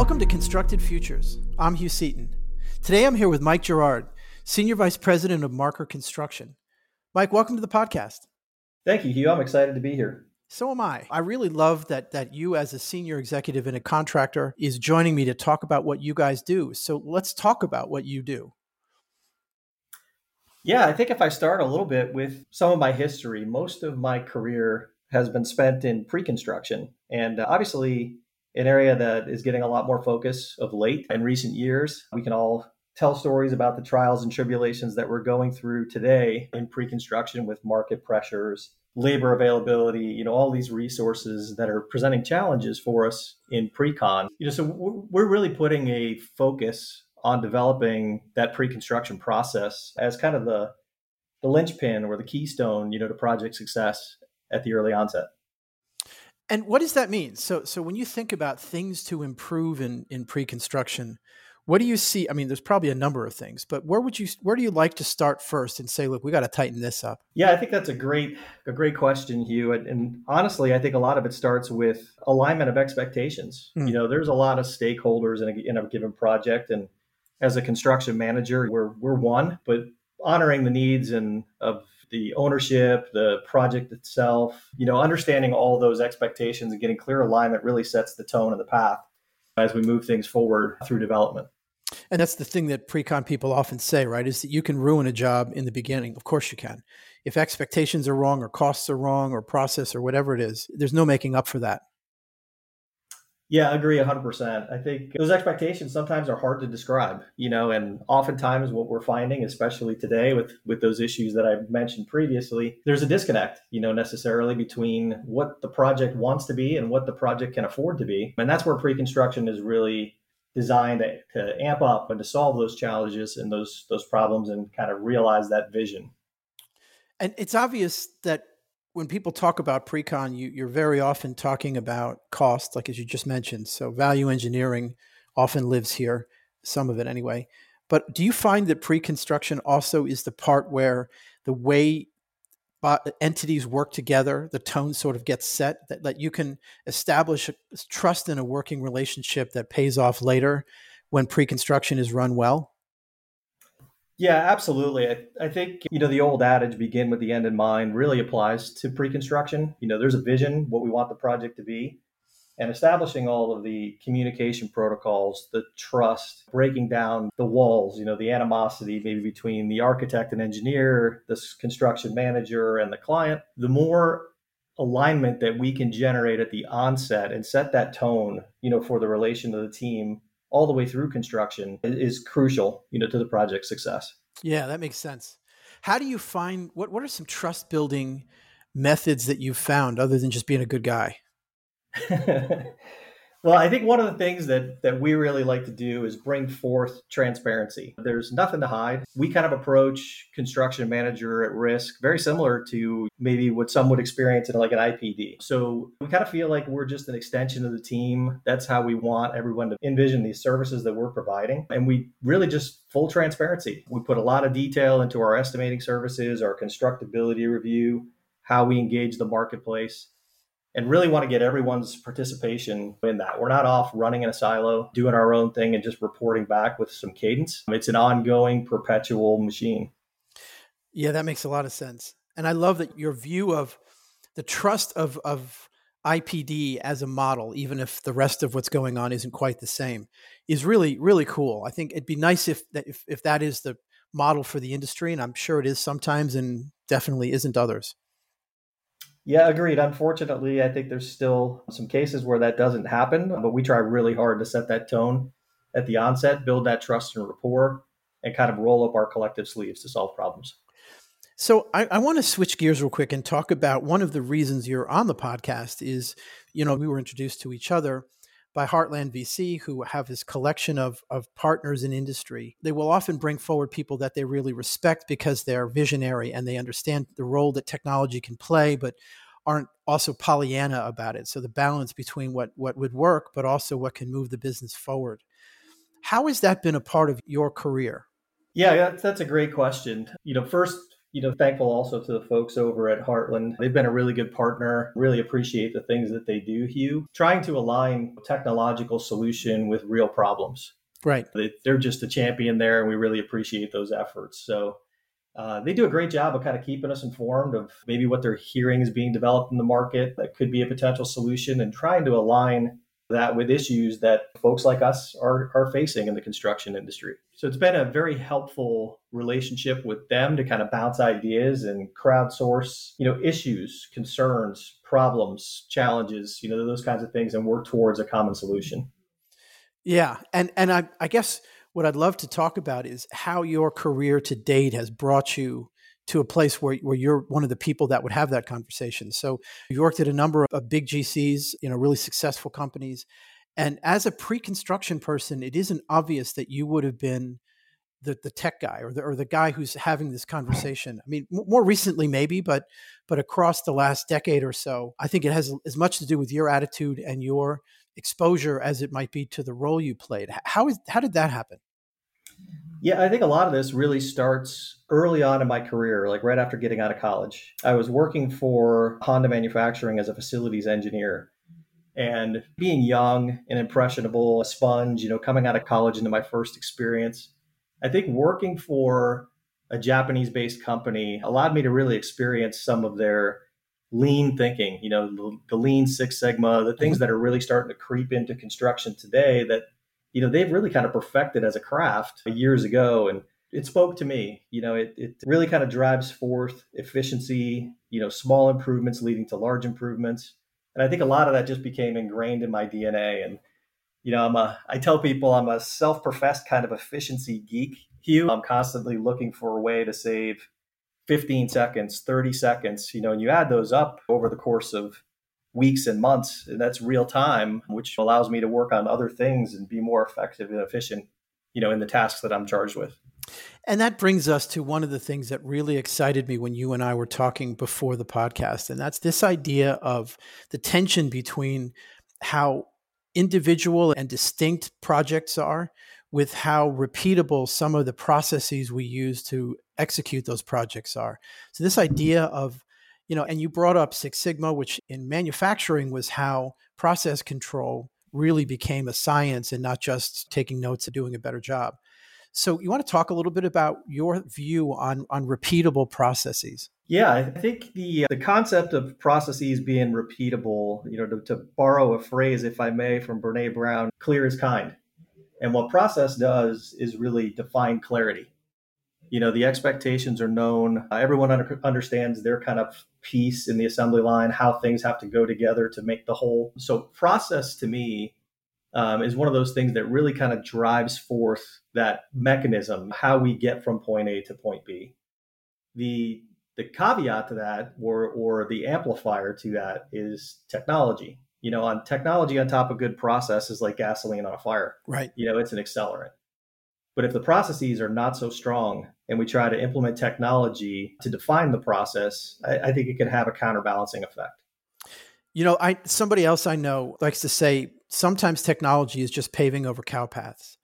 Welcome to Constructed Futures. I'm Hugh Seaton. Today I'm here with Mike Gerard, Senior Vice President of Marker Construction. Mike, welcome to the podcast. Thank you, Hugh. I'm excited to be here. So am I. I really love that that you as a senior executive in a contractor is joining me to talk about what you guys do. So let's talk about what you do. Yeah, I think if I start a little bit with some of my history, most of my career has been spent in pre-construction and uh, obviously an area that is getting a lot more focus of late in recent years. We can all tell stories about the trials and tribulations that we're going through today in pre-construction with market pressures labor availability you know all these resources that are presenting challenges for us in pre-con you know so we're really putting a focus on developing that pre-construction process as kind of the the linchpin or the keystone you know to project success at the early onset and what does that mean so so when you think about things to improve in in pre-construction what do you see? I mean, there's probably a number of things, but where would you where do you like to start first and say, look, we got to tighten this up? Yeah, I think that's a great a great question, Hugh. And, and honestly, I think a lot of it starts with alignment of expectations. Mm. You know, there's a lot of stakeholders in a, in a given project, and as a construction manager, we're we're one, but honoring the needs and of the ownership, the project itself, you know, understanding all those expectations and getting clear alignment really sets the tone and the path as we move things forward through development. And that's the thing that pre-con people often say, right? Is that you can ruin a job in the beginning. Of course you can. If expectations are wrong or costs are wrong or process or whatever it is, there's no making up for that. Yeah, I agree 100%. I think those expectations sometimes are hard to describe, you know, and oftentimes what we're finding, especially today with with those issues that I mentioned previously, there's a disconnect, you know, necessarily between what the project wants to be and what the project can afford to be. And that's where pre-construction is really designed to, to amp up and to solve those challenges and those those problems and kind of realize that vision. And it's obvious that when people talk about pre-con, you, you're very often talking about cost, like as you just mentioned. So value engineering often lives here, some of it anyway. But do you find that pre-construction also is the part where the way uh, entities work together, the tone sort of gets set, that, that you can establish trust in a working relationship that pays off later when pre-construction is run well? Yeah, absolutely. I, I, think, you know, the old adage begin with the end in mind really applies to pre-construction. You know, there's a vision, what we want the project to be and establishing all of the communication protocols, the trust, breaking down the walls, you know, the animosity maybe between the architect and engineer, the construction manager and the client, the more alignment that we can generate at the onset and set that tone, you know, for the relation to the team all the way through construction is crucial, you know, to the project success. Yeah, that makes sense. How do you find what what are some trust building methods that you've found other than just being a good guy? well, I think one of the things that that we really like to do is bring forth transparency. There's nothing to hide. We kind of approach construction manager at risk very similar to maybe what some would experience in like an IPD. So we kind of feel like we're just an extension of the team. That's how we want everyone to envision these services that we're providing. And we really just full transparency. We put a lot of detail into our estimating services, our constructability review, how we engage the marketplace and really want to get everyone's participation in that. We're not off running in a silo, doing our own thing and just reporting back with some cadence. It's an ongoing, perpetual machine. Yeah, that makes a lot of sense. And I love that your view of the trust of, of IPD as a model, even if the rest of what's going on isn't quite the same, is really, really cool. I think it'd be nice if that, if, if that is the model for the industry, and I'm sure it is sometimes and definitely isn't others. Yeah, agreed. Unfortunately, I think there's still some cases where that doesn't happen, but we try really hard to set that tone at the onset, build that trust and rapport, and kind of roll up our collective sleeves to solve problems. So I, I want to switch gears real quick and talk about one of the reasons you're on the podcast is, you know, we were introduced to each other by Heartland VC, who have this collection of, of partners in industry. They will often bring forward people that they really respect because they're visionary and they understand the role that technology can play, but aren't also Pollyanna about it. So the balance between what, what would work, but also what can move the business forward. How has that been a part of your career? Yeah, that's, that's a great question. You know, first, you know, thankful also to the folks over at Heartland. They've been a really good partner. Really appreciate the things that they do, Hugh. Trying to align technological solution with real problems. Right. They're just a champion there, and we really appreciate those efforts. So uh, they do a great job of kind of keeping us informed of maybe what they're hearing is being developed in the market that could be a potential solution and trying to align that with issues that folks like us are, are facing in the construction industry. So it's been a very helpful relationship with them to kind of bounce ideas and crowdsource, you know, issues, concerns, problems, challenges, you know, those kinds of things and work towards a common solution. Yeah. And and I, I guess what I'd love to talk about is how your career to date has brought you to a place where, where you're one of the people that would have that conversation. So you worked at a number of big GCs, you know, really successful companies. And as a pre-construction person, it isn't obvious that you would have been the, the tech guy or the, or the guy who's having this conversation. I mean, m- more recently maybe, but but across the last decade or so, I think it has as much to do with your attitude and your exposure as it might be to the role you played. How is how did that happen? Yeah, I think a lot of this really starts early on in my career, like right after getting out of college. I was working for Honda Manufacturing as a facilities engineer. And being young and impressionable, a sponge, you know, coming out of college into my first experience, I think working for a Japanese based company allowed me to really experience some of their lean thinking, you know, the, the lean Six Sigma, the things mm-hmm. that are really starting to creep into construction today that you know, they've really kind of perfected as a craft years ago. And it spoke to me. You know, it, it really kind of drives forth efficiency, you know, small improvements leading to large improvements. And I think a lot of that just became ingrained in my DNA. And, you know, I'm a, I tell people I'm a self professed kind of efficiency geek, Hugh. I'm constantly looking for a way to save 15 seconds, 30 seconds, you know, and you add those up over the course of weeks and months. And that's real time, which allows me to work on other things and be more effective and efficient, you know, in the tasks that I'm charged with. And that brings us to one of the things that really excited me when you and I were talking before the podcast. And that's this idea of the tension between how individual and distinct projects are with how repeatable some of the processes we use to execute those projects are. So, this idea of you know, and you brought up Six Sigma, which in manufacturing was how process control really became a science and not just taking notes and doing a better job. So, you want to talk a little bit about your view on on repeatable processes? Yeah, I think the uh, the concept of processes being repeatable, you know, to, to borrow a phrase, if I may, from Brene Brown, clear is kind. And what process does is really define clarity you know the expectations are known. Uh, everyone under, understands their kind of piece in the assembly line how things have to go together to make the whole. So process to me um, is one of those things that really kind of drives forth that mechanism how we get from point a to point b. The the caveat to that or or the amplifier to that is technology. You know on technology on top of good process is like gasoline on a fire. Right. You know it's an accelerant but if the processes are not so strong and we try to implement technology to define the process, I, I think it can have a counterbalancing effect. You know, I somebody else I know likes to say sometimes technology is just paving over cow paths.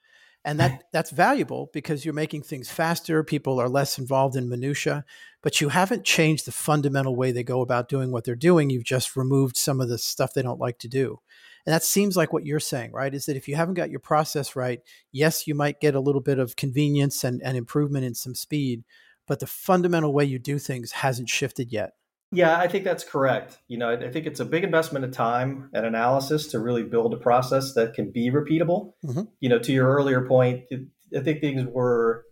And that that's valuable because you're making things faster, people are less involved in minutia, but you haven't changed the fundamental way they go about doing what they're doing. You've just removed some of the stuff they don't like to do. And that seems like what you're saying, right? Is that if you haven't got your process right, yes, you might get a little bit of convenience and, and improvement in some speed, but the fundamental way you do things hasn't shifted yet. Yeah, I think that's correct. You know, I think it's a big investment of time and analysis to really build a process that can be repeatable. Mm-hmm. You know, to your earlier point, I think things were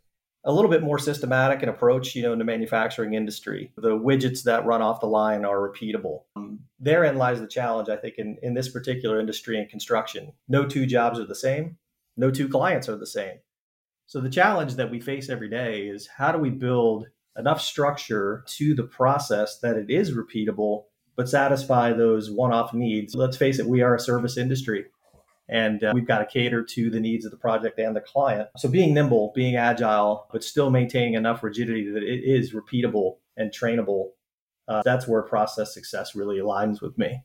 a little bit more systematic and approach, you know, in the manufacturing industry. The widgets that run off the line are repeatable. Um, therein lies the challenge, I think, in, in this particular industry and construction. No two jobs are the same. No two clients are the same. So the challenge that we face every day is how do we build enough structure to the process that it is repeatable, but satisfy those one-off needs. Let's face it, we are a service industry and uh, we've got to cater to the needs of the project and the client. So being nimble, being agile, but still maintaining enough rigidity that it is repeatable and trainable, uh, that's where process success really aligns with me.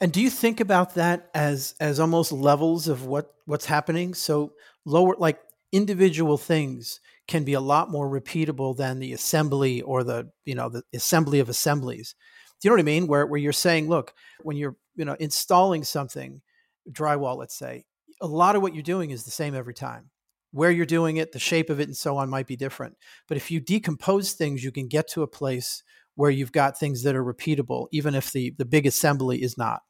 And do you think about that as as almost levels of what what's happening? So lower like individual things can be a lot more repeatable than the assembly or the you know the assembly of assemblies do you know what i mean where, where you're saying look when you're you know installing something drywall let's say a lot of what you're doing is the same every time where you're doing it the shape of it and so on might be different but if you decompose things you can get to a place where you've got things that are repeatable even if the the big assembly is not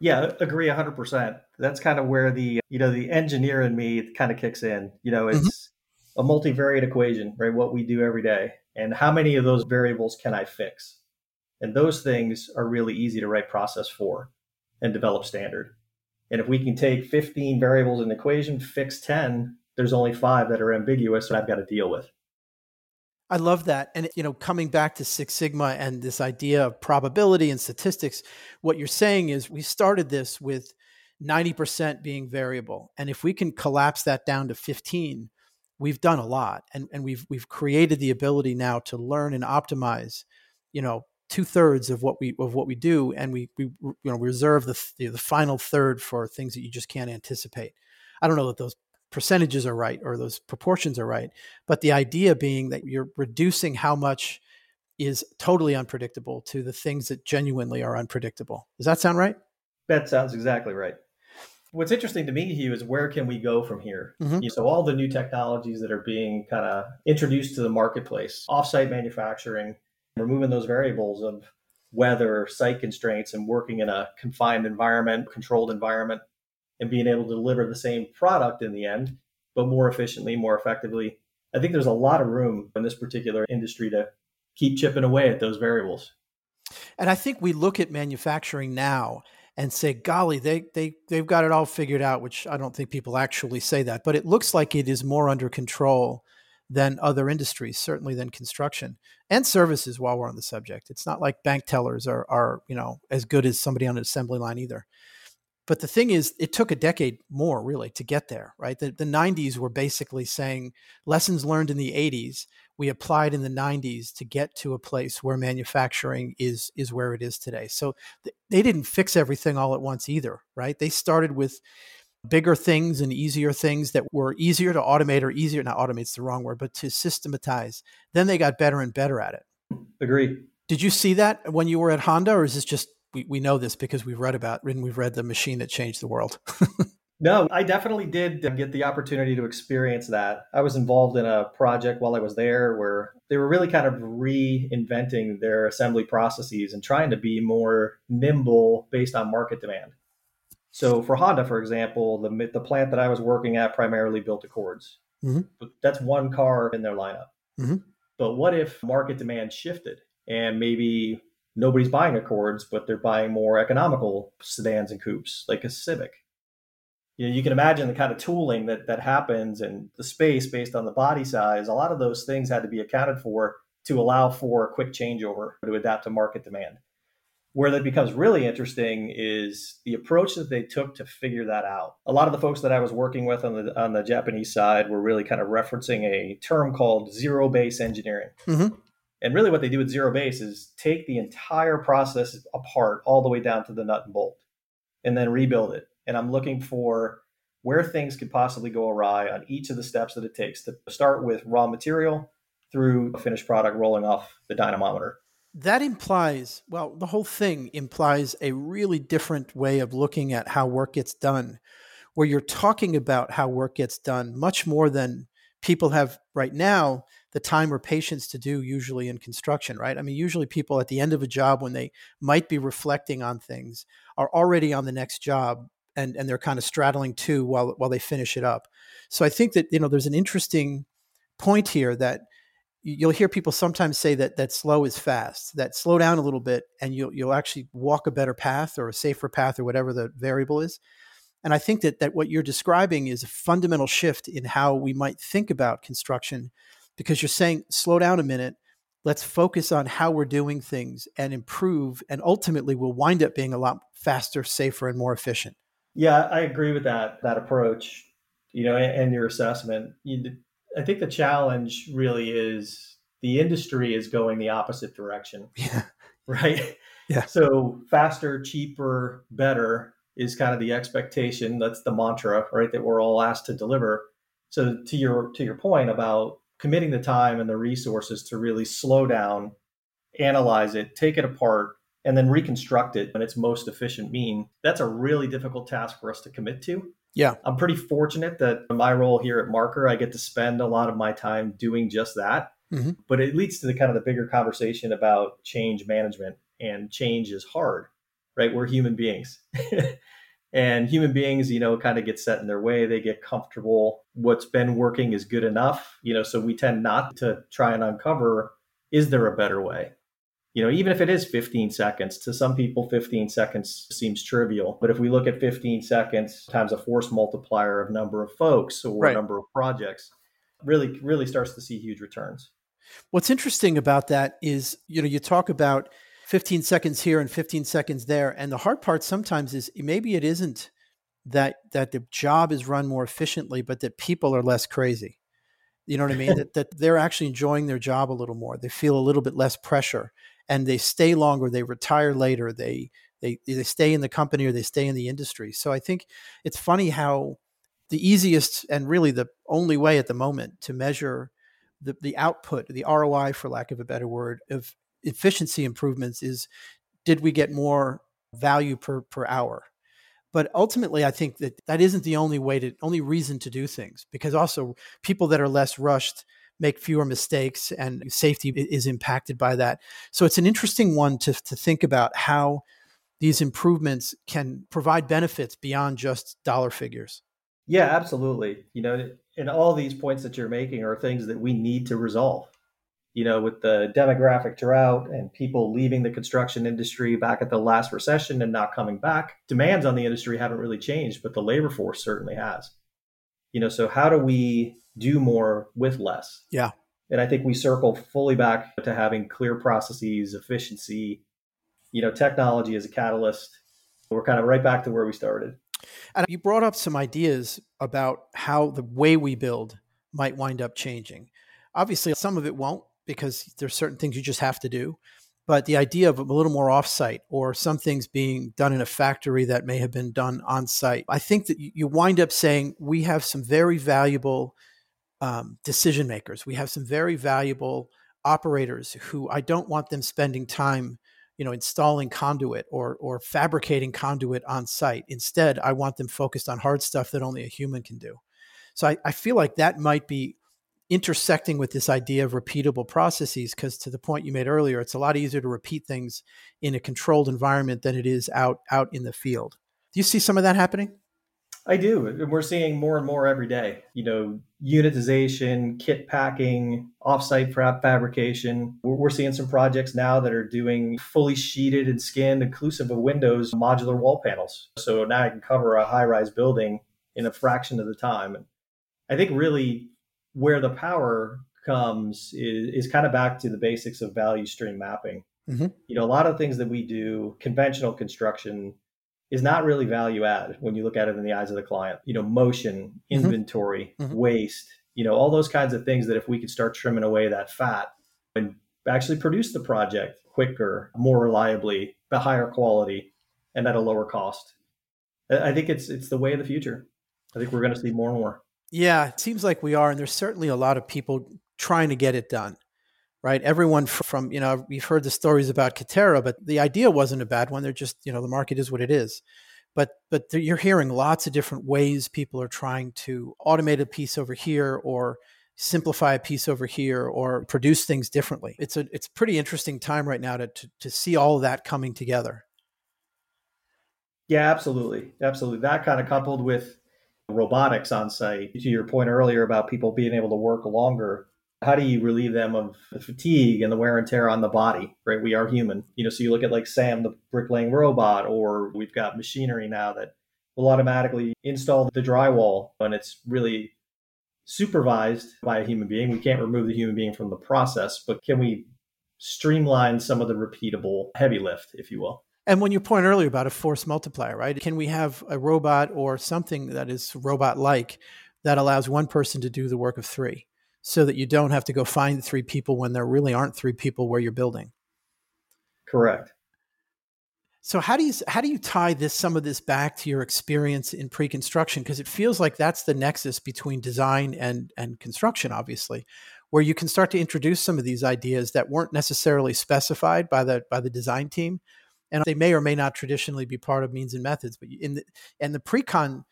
yeah, agree 100%. That's kind of where the, you know, the engineer in me kind of kicks in. You know, mm-hmm. it's mm-hmm. a multivariate equation, right? What we do every day. And how many of those variables can I fix? And those things are really easy to write process for and develop standard. And if we can take 15 variables in the equation, fix 10, there's only five that are ambiguous that I've got to deal with. I love that. And, you know, coming back to Six Sigma and this idea of probability and statistics, what you're saying is we started this with 90% being variable. And if we can collapse that down to 15, we've done a lot. And, and we've, we've created the ability now to learn and optimize, you know, two thirds of what we, of what we do. And we, we, you know, reserve the, the, the final third for things that you just can't anticipate. I don't know that those percentages are right or those proportions are right. But the idea being that you're reducing how much is totally unpredictable to the things that genuinely are unpredictable. Does that sound right? That sounds exactly right. What's interesting to me, Hugh, is where can we go from here? Mm-hmm. So all the new technologies that are being kind of introduced to the marketplace, offsite manufacturing, removing those variables of weather, site constraints, and working in a confined environment, controlled environment and being able to deliver the same product in the end, but more efficiently, more effectively. I think there's a lot of room in this particular industry to keep chipping away at those variables. And I think we look at manufacturing now and say, golly, they, they, they've got it all figured out, which I don't think people actually say that, but it looks like it is more under control than other industries, certainly than construction and services while we're on the subject. It's not like bank tellers are, are you know, as good as somebody on an assembly line either. But the thing is, it took a decade more really to get there, right? The, the 90s were basically saying lessons learned in the 80s, we applied in the 90s to get to a place where manufacturing is is where it is today. So th- they didn't fix everything all at once either, right? They started with bigger things and easier things that were easier to automate or easier not automate's the wrong word, but to systematize. Then they got better and better at it. Agree. Did you see that when you were at Honda, or is this just we, we know this because we've read about and we've read the machine that changed the world. no, I definitely did uh, get the opportunity to experience that. I was involved in a project while I was there where they were really kind of reinventing their assembly processes and trying to be more nimble based on market demand. So for Honda, for example, the the plant that I was working at primarily built Accords. Mm-hmm. That's one car in their lineup. Mm-hmm. But what if market demand shifted and maybe nobody's buying Accords, but they're buying more economical sedans and coupes, like a Civic. You know, you can imagine the kind of tooling that that happens and the space based on the body size. A lot of those things had to be accounted for to allow for a quick changeover to adapt to market demand. Where that becomes really interesting is the approach that they took to figure that out. A lot of the folks that I was working with on the on the Japanese side were really kind of referencing a term called zero base engineering. Mm-hmm. And really, what they do with zero base is take the entire process apart all the way down to the nut and bolt and then rebuild it. And I'm looking for where things could possibly go awry on each of the steps that it takes to start with raw material through a finished product rolling off the dynamometer. That implies, well, the whole thing implies a really different way of looking at how work gets done, where you're talking about how work gets done much more than people have right now the time or patience to do usually in construction, right? I mean, usually people at the end of a job when they might be reflecting on things are already on the next job and, and they're kind of straddling two while while they finish it up. So I think that you know there's an interesting point here that you'll hear people sometimes say that that slow is fast, that slow down a little bit and you'll you'll actually walk a better path or a safer path or whatever the variable is. And I think that that what you're describing is a fundamental shift in how we might think about construction because you're saying slow down a minute. Let's focus on how we're doing things and improve and ultimately we'll wind up being a lot faster safer and more efficient. Yeah i agree with that that approach you know and, and your assessment. You, i think the challenge really is the industry is going the opposite direction. Yeah. Right? Yeah. So faster cheaper better is kind of the expectation. That's the mantra right that we're all asked to deliver. So to your to your point about committing the time and the resources to really slow down, analyze it, take it apart, and then reconstruct it in its most efficient mean, that's a really difficult task for us to commit to. Yeah. I'm pretty fortunate that my role here at Marker, I get to spend a lot of my time doing just that. Mm-hmm. But it leads to the kind of the bigger conversation about change management and change is hard, right? We're human beings. and human beings, you know, kind of get set in their way. They get comfortable. What's been working is good enough, you know, so we tend not to try and uncover is there a better way? You know, even if it is 15 seconds, to some people, 15 seconds seems trivial. But if we look at 15 seconds times a force multiplier of number of folks or right. number of projects, really, really starts to see huge returns. What's interesting about that is, you know, you talk about 15 seconds here and 15 seconds there. And the hard part sometimes is maybe it isn't that that the job is run more efficiently, but that people are less crazy. You know what I mean? that, that they're actually enjoying their job a little more. They feel a little bit less pressure and they stay longer, they retire later, they they they stay in the company or they stay in the industry. So I think it's funny how the easiest and really the only way at the moment to measure the, the output, the ROI, for lack of a better word, of efficiency improvements is did we get more value per, per hour? But ultimately, I think that that isn't the only way to, only reason to do things because also people that are less rushed make fewer mistakes and safety is impacted by that. So it's an interesting one to, to think about how these improvements can provide benefits beyond just dollar figures. Yeah, absolutely. You know, and all these points that you're making are things that we need to resolve. You know, with the demographic drought and people leaving the construction industry back at the last recession and not coming back, demands on the industry haven't really changed, but the labor force certainly has. You know, so how do we do more with less. Yeah. And I think we circle fully back to having clear processes, efficiency, you know, technology as a catalyst. We're kind of right back to where we started. And you brought up some ideas about how the way we build might wind up changing. Obviously, some of it won't because there's certain things you just have to do but the idea of a little more offsite or some things being done in a factory that may have been done on site. I think that you wind up saying we have some very valuable um, decision makers. We have some very valuable operators who I don't want them spending time, you know, installing conduit or or fabricating conduit on site. Instead, I want them focused on hard stuff that only a human can do. So I, I feel like that might be intersecting with this idea of repeatable processes because to the point you made earlier it's a lot easier to repeat things in a controlled environment than it is out out in the field. Do you see some of that happening? I do and we're seeing more and more every day. You know unitization kit packing offsite fabrication. We're seeing some projects now that are doing fully sheeted and skinned inclusive of windows modular wall panels. So now i can cover a high rise building in a fraction of the time. I think really where the power comes is, is kind of back to the basics of value stream mapping. Mm-hmm. You know, a lot of things that we do, conventional construction is not really value add when you look at it in the eyes of the client. You know, motion, mm-hmm. inventory, mm-hmm. waste, you know, all those kinds of things that if we could start trimming away that fat and actually produce the project quicker, more reliably, the higher quality, and at a lower cost. I think it's it's the way of the future. I think we're going to see more and more. Yeah, it seems like we are. And there's certainly a lot of people trying to get it done, right? Everyone from, you know, we've heard the stories about Katerra, but the idea wasn't a bad one. They're just, you know, the market is what it is. But, but you're hearing lots of different ways people are trying to automate a piece over here or simplify a piece over here or produce things differently. It's a it's a pretty interesting time right now to, to, to see all that coming together. Yeah, absolutely. Absolutely. That kind of coupled with robotics on site. To your point earlier about people being able to work longer, how do you relieve them of the fatigue and the wear and tear on the body, right? We are human. You know, so you look at like Sam, the bricklaying robot, or we've got machinery now that will automatically install the drywall and it's really supervised by a human being. We can't remove the human being from the process, but can we streamline some of the repeatable heavy lift, if you will? And when you point earlier about a force multiplier, right? Can we have a robot or something that is robot like that allows one person to do the work of three so that you don't have to go find three people when there really aren't three people where you're building? Correct. So how do you how do you tie this some of this back to your experience in pre-construction because it feels like that's the nexus between design and and construction obviously where you can start to introduce some of these ideas that weren't necessarily specified by the by the design team and they may or may not traditionally be part of means and methods but in the and the pre-con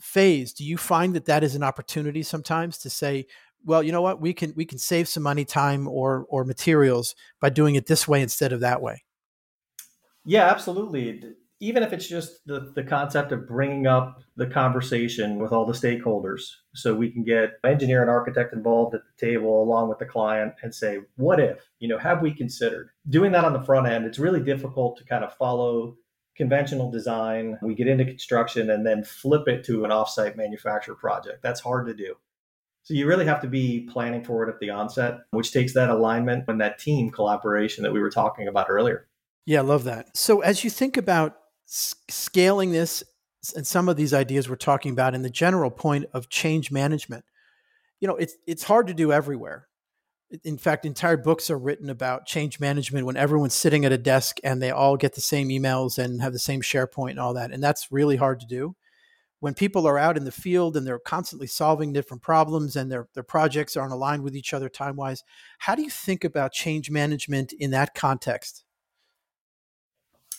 phase do you find that that is an opportunity sometimes to say well you know what we can we can save some money time or or materials by doing it this way instead of that way yeah, absolutely. Even if it's just the, the concept of bringing up the conversation with all the stakeholders so we can get engineer and architect involved at the table along with the client and say, what if, you know, have we considered doing that on the front end? It's really difficult to kind of follow conventional design. We get into construction and then flip it to an offsite manufacture project. That's hard to do. So you really have to be planning for it at the onset, which takes that alignment and that team collaboration that we were talking about earlier. Yeah, I love that. So as you think about s- scaling this and some of these ideas we're talking about in the general point of change management, you know, it's it's hard to do everywhere. In fact, entire books are written about change management when everyone's sitting at a desk and they all get the same emails and have the same SharePoint and all that. And that's really hard to do. When people are out in the field and they're constantly solving different problems and their, their projects aren't aligned with each other time wise, how do you think about change management in that context?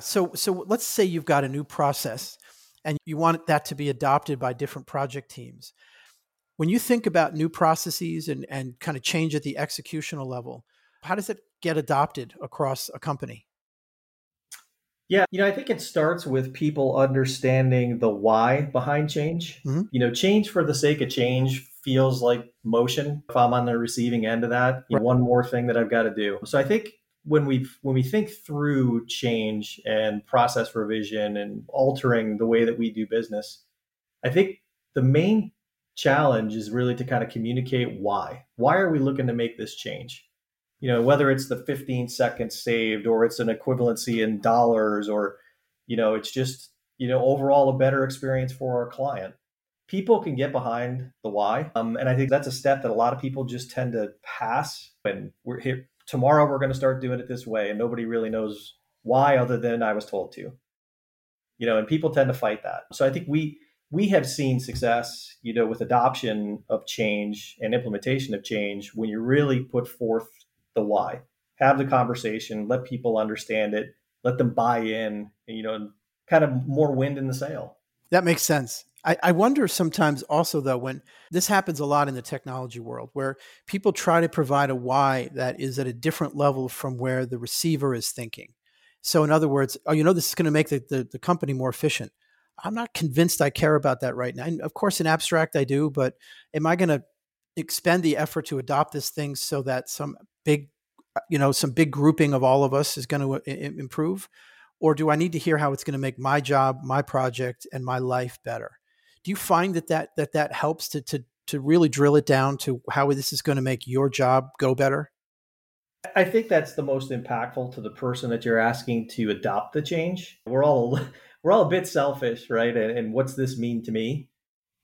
So, so let's say you've got a new process and you want that to be adopted by different project teams. When you think about new processes and, and kind of change at the executional level, how does it get adopted across a company? Yeah, you know, I think it starts with people understanding the why behind change. Mm-hmm. You know, change for the sake of change feels like motion. If I'm on the receiving end of that, know, one more thing that I've got to do. So I think when we when we think through change and process revision and altering the way that we do business, I think the main challenge is really to kind of communicate why. Why are we looking to make this change? You know, whether it's the 15 seconds saved or it's an equivalency in dollars or you know, it's just, you know, overall a better experience for our client. People can get behind the why. Um, and I think that's a step that a lot of people just tend to pass when we're here tomorrow we're going to start doing it this way and nobody really knows why other than i was told to. You know and people tend to fight that. So i think we we have seen success you know with adoption of change and implementation of change when you really put forth the why. Have the conversation let people understand it let them buy in and, you know kind of more wind in the sail. That makes sense I, I wonder sometimes also though when this happens a lot in the technology world where people try to provide a why that is at a different level from where the receiver is thinking. So in other words, oh, you know, this is going to make the, the, the company more efficient. I'm not convinced I care about that right now. And of course, in abstract, I do, but am I going to expend the effort to adopt this thing so that some big, you know, some big grouping of all of us is going to uh, improve? Or do I need to hear how it's going to make my job, my project, and my life better? Do you find that that that, that helps to, to to really drill it down to how this is going to make your job go better? I think that's the most impactful to the person that you're asking to adopt the change. We're all we're all a bit selfish right? And, and what's this mean to me?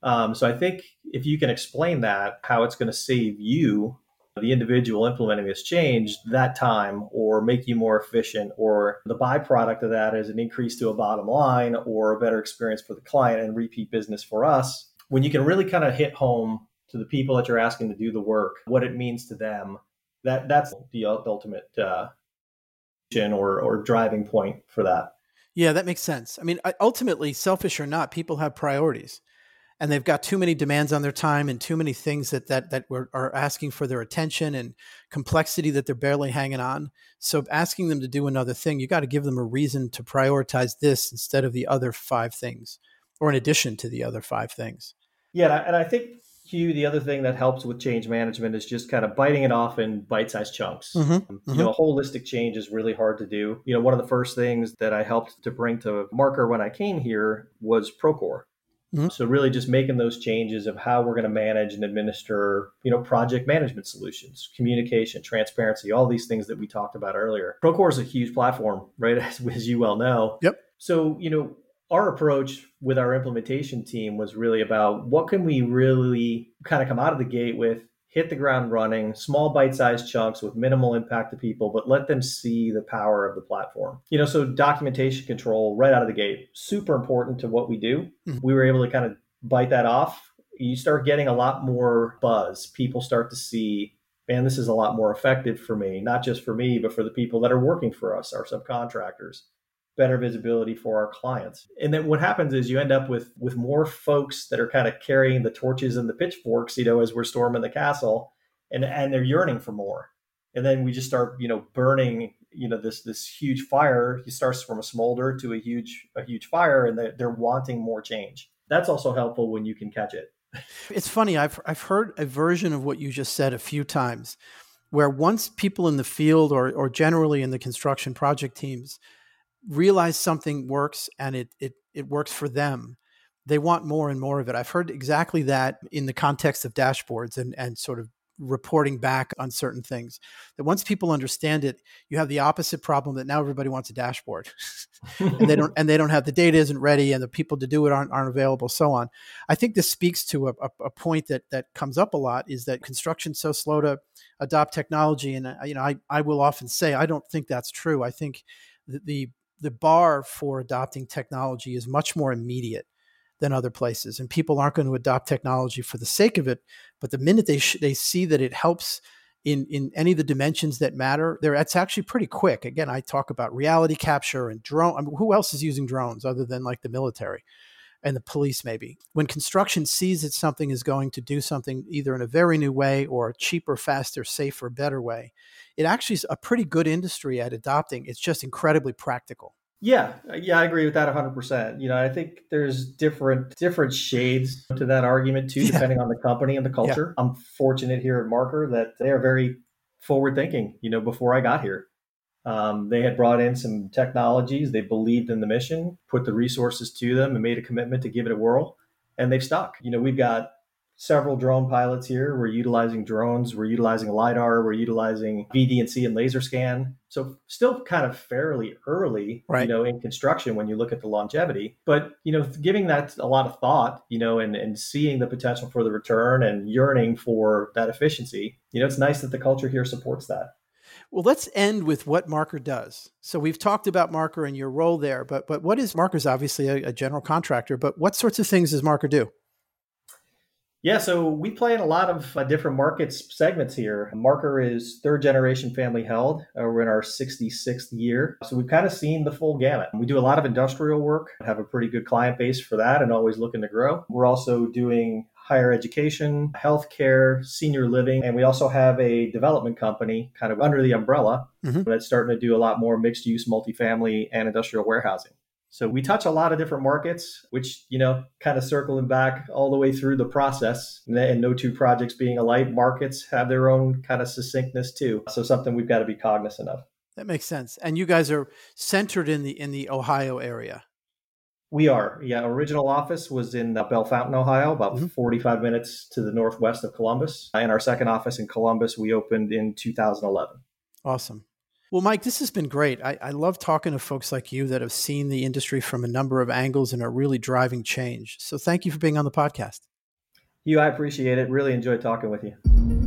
Um, so i think if you can explain that how it's going to save you the individual implementing this change that time or make you more efficient or the byproduct of that is an increase to a bottom line or a better experience for the client and repeat business for us. When you can really kind of hit home to the people that you're asking to do the work what it means to them that that's the ultimate uh, or or driving point for that. Yeah that makes sense. I mean ultimately selfish or not people have priorities and they've got too many demands on their time and too many things that that that are asking for their attention and complexity that they're barely hanging on. So asking them to do another thing, you got to give them a reason to prioritize this instead of the other five things, or in addition to the other five things. Yeah, and I think Hugh, the other thing that helps with change management is just kind of biting it off in bite-sized chunks. Mm-hmm, um, you mm-hmm. know, holistic change is really hard to do. You know, one of the first things that I helped to bring to Marker when I came here was Procore. Mm-hmm. So really just making those changes of how we're going to manage and administer, you know, project management solutions, communication, transparency, all these things that we talked about earlier. Procore is a huge platform, right? As, as you well know. Yep. So, you know, our approach with our implementation team was really about what can we really kind of come out of the gate with hit the ground running, small bite sized chunks with minimal impact to people, but let them see the power of the platform. You know, so documentation control right out of the gate, super important to what we do. Mm-hmm. We were able to kind of bite that off. You start getting a lot more buzz. People start to see, man, this is a lot more effective for me, not just for me, but for the people that are working for us, our subcontractors better visibility for our clients. And then what happens is you end up with with more folks that are kind of carrying the torches and the pitchforks, you know, as we're storming the castle, and and they're yearning for more. And then we just start, you know, burning, you know, this this huge fire. It starts from a smolder to a huge a huge fire, and they're, they're wanting more change. That's also helpful when you can catch it. It's funny. I've I've heard a version of what you just said a few times, where once people in the field or or generally in the construction project teams realize something works and it it it works for them, they want more and more of it. I've heard exactly that in the context of dashboards and and sort of reporting back on certain things. That once people understand it, you have the opposite problem that now everybody wants a dashboard, and they don't and they don't have the data isn't ready, and the people to do it aren't aren't available, so on. I think this speaks to a, a, point that that comes up a lot is that construction's so slow to adopt technology, and uh, you know I I will often say I don't think that's true. I think the, the the bar for adopting technology is much more immediate than other places and people aren't going to adopt technology for the sake of it but the minute they sh- they see that it helps in in any of the dimensions that matter there it's actually pretty quick. Again i talk about reality capture and drone I mean, who else is using drones other than like the military and the police maybe when construction sees that something is going to do something either in a very new way or a cheaper faster safer better way it actually is a pretty good industry at adopting. It's just incredibly practical. Yeah, yeah, I agree with that 100%. You know, I think there's different different shades to that argument too, depending yeah. on the company and the culture. Yeah. I'm fortunate here at Marker that they are very forward thinking. You know, before I got here, um, they had brought in some technologies. They believed in the mission, put the resources to them, and made a commitment to give it a whirl, and they've stuck. You know, we've got several drone pilots here. We're utilizing drones, we're utilizing LiDAR, we're utilizing VDNC and laser scan. So still kind of fairly early, right. you know, in construction when you look at the longevity. But, you know, giving that a lot of thought, you know, and, and seeing the potential for the return and yearning for that efficiency, you know, it's nice that the culture here supports that. Well, let's end with what Marker does. So we've talked about Marker and your role there, but but what is Marker's obviously a, a general contractor, but what sorts of things does Marker do? Yeah, so we play in a lot of uh, different markets segments here. Marker is third generation family held. Uh, we're in our 66th year. So we've kind of seen the full gamut. We do a lot of industrial work, have a pretty good client base for that, and always looking to grow. We're also doing higher education, healthcare, senior living, and we also have a development company kind of under the umbrella mm-hmm. that's starting to do a lot more mixed use multifamily and industrial warehousing. So we touch a lot of different markets, which, you know, kind of circling back all the way through the process. And no two projects being alike, markets have their own kind of succinctness too. So something we've got to be cognizant of. That makes sense. And you guys are centered in the in the Ohio area. We are. Yeah, original office was in uh, Bellefontaine, Ohio, about mm-hmm. 45 minutes to the northwest of Columbus. And our second office in Columbus we opened in 2011. Awesome. Well, Mike, this has been great. I, I, love talking to folks like you that have seen the industry from a number of angles and are really driving change. So thank you for being on the podcast. You, I appreciate it. Really enjoyed talking with you.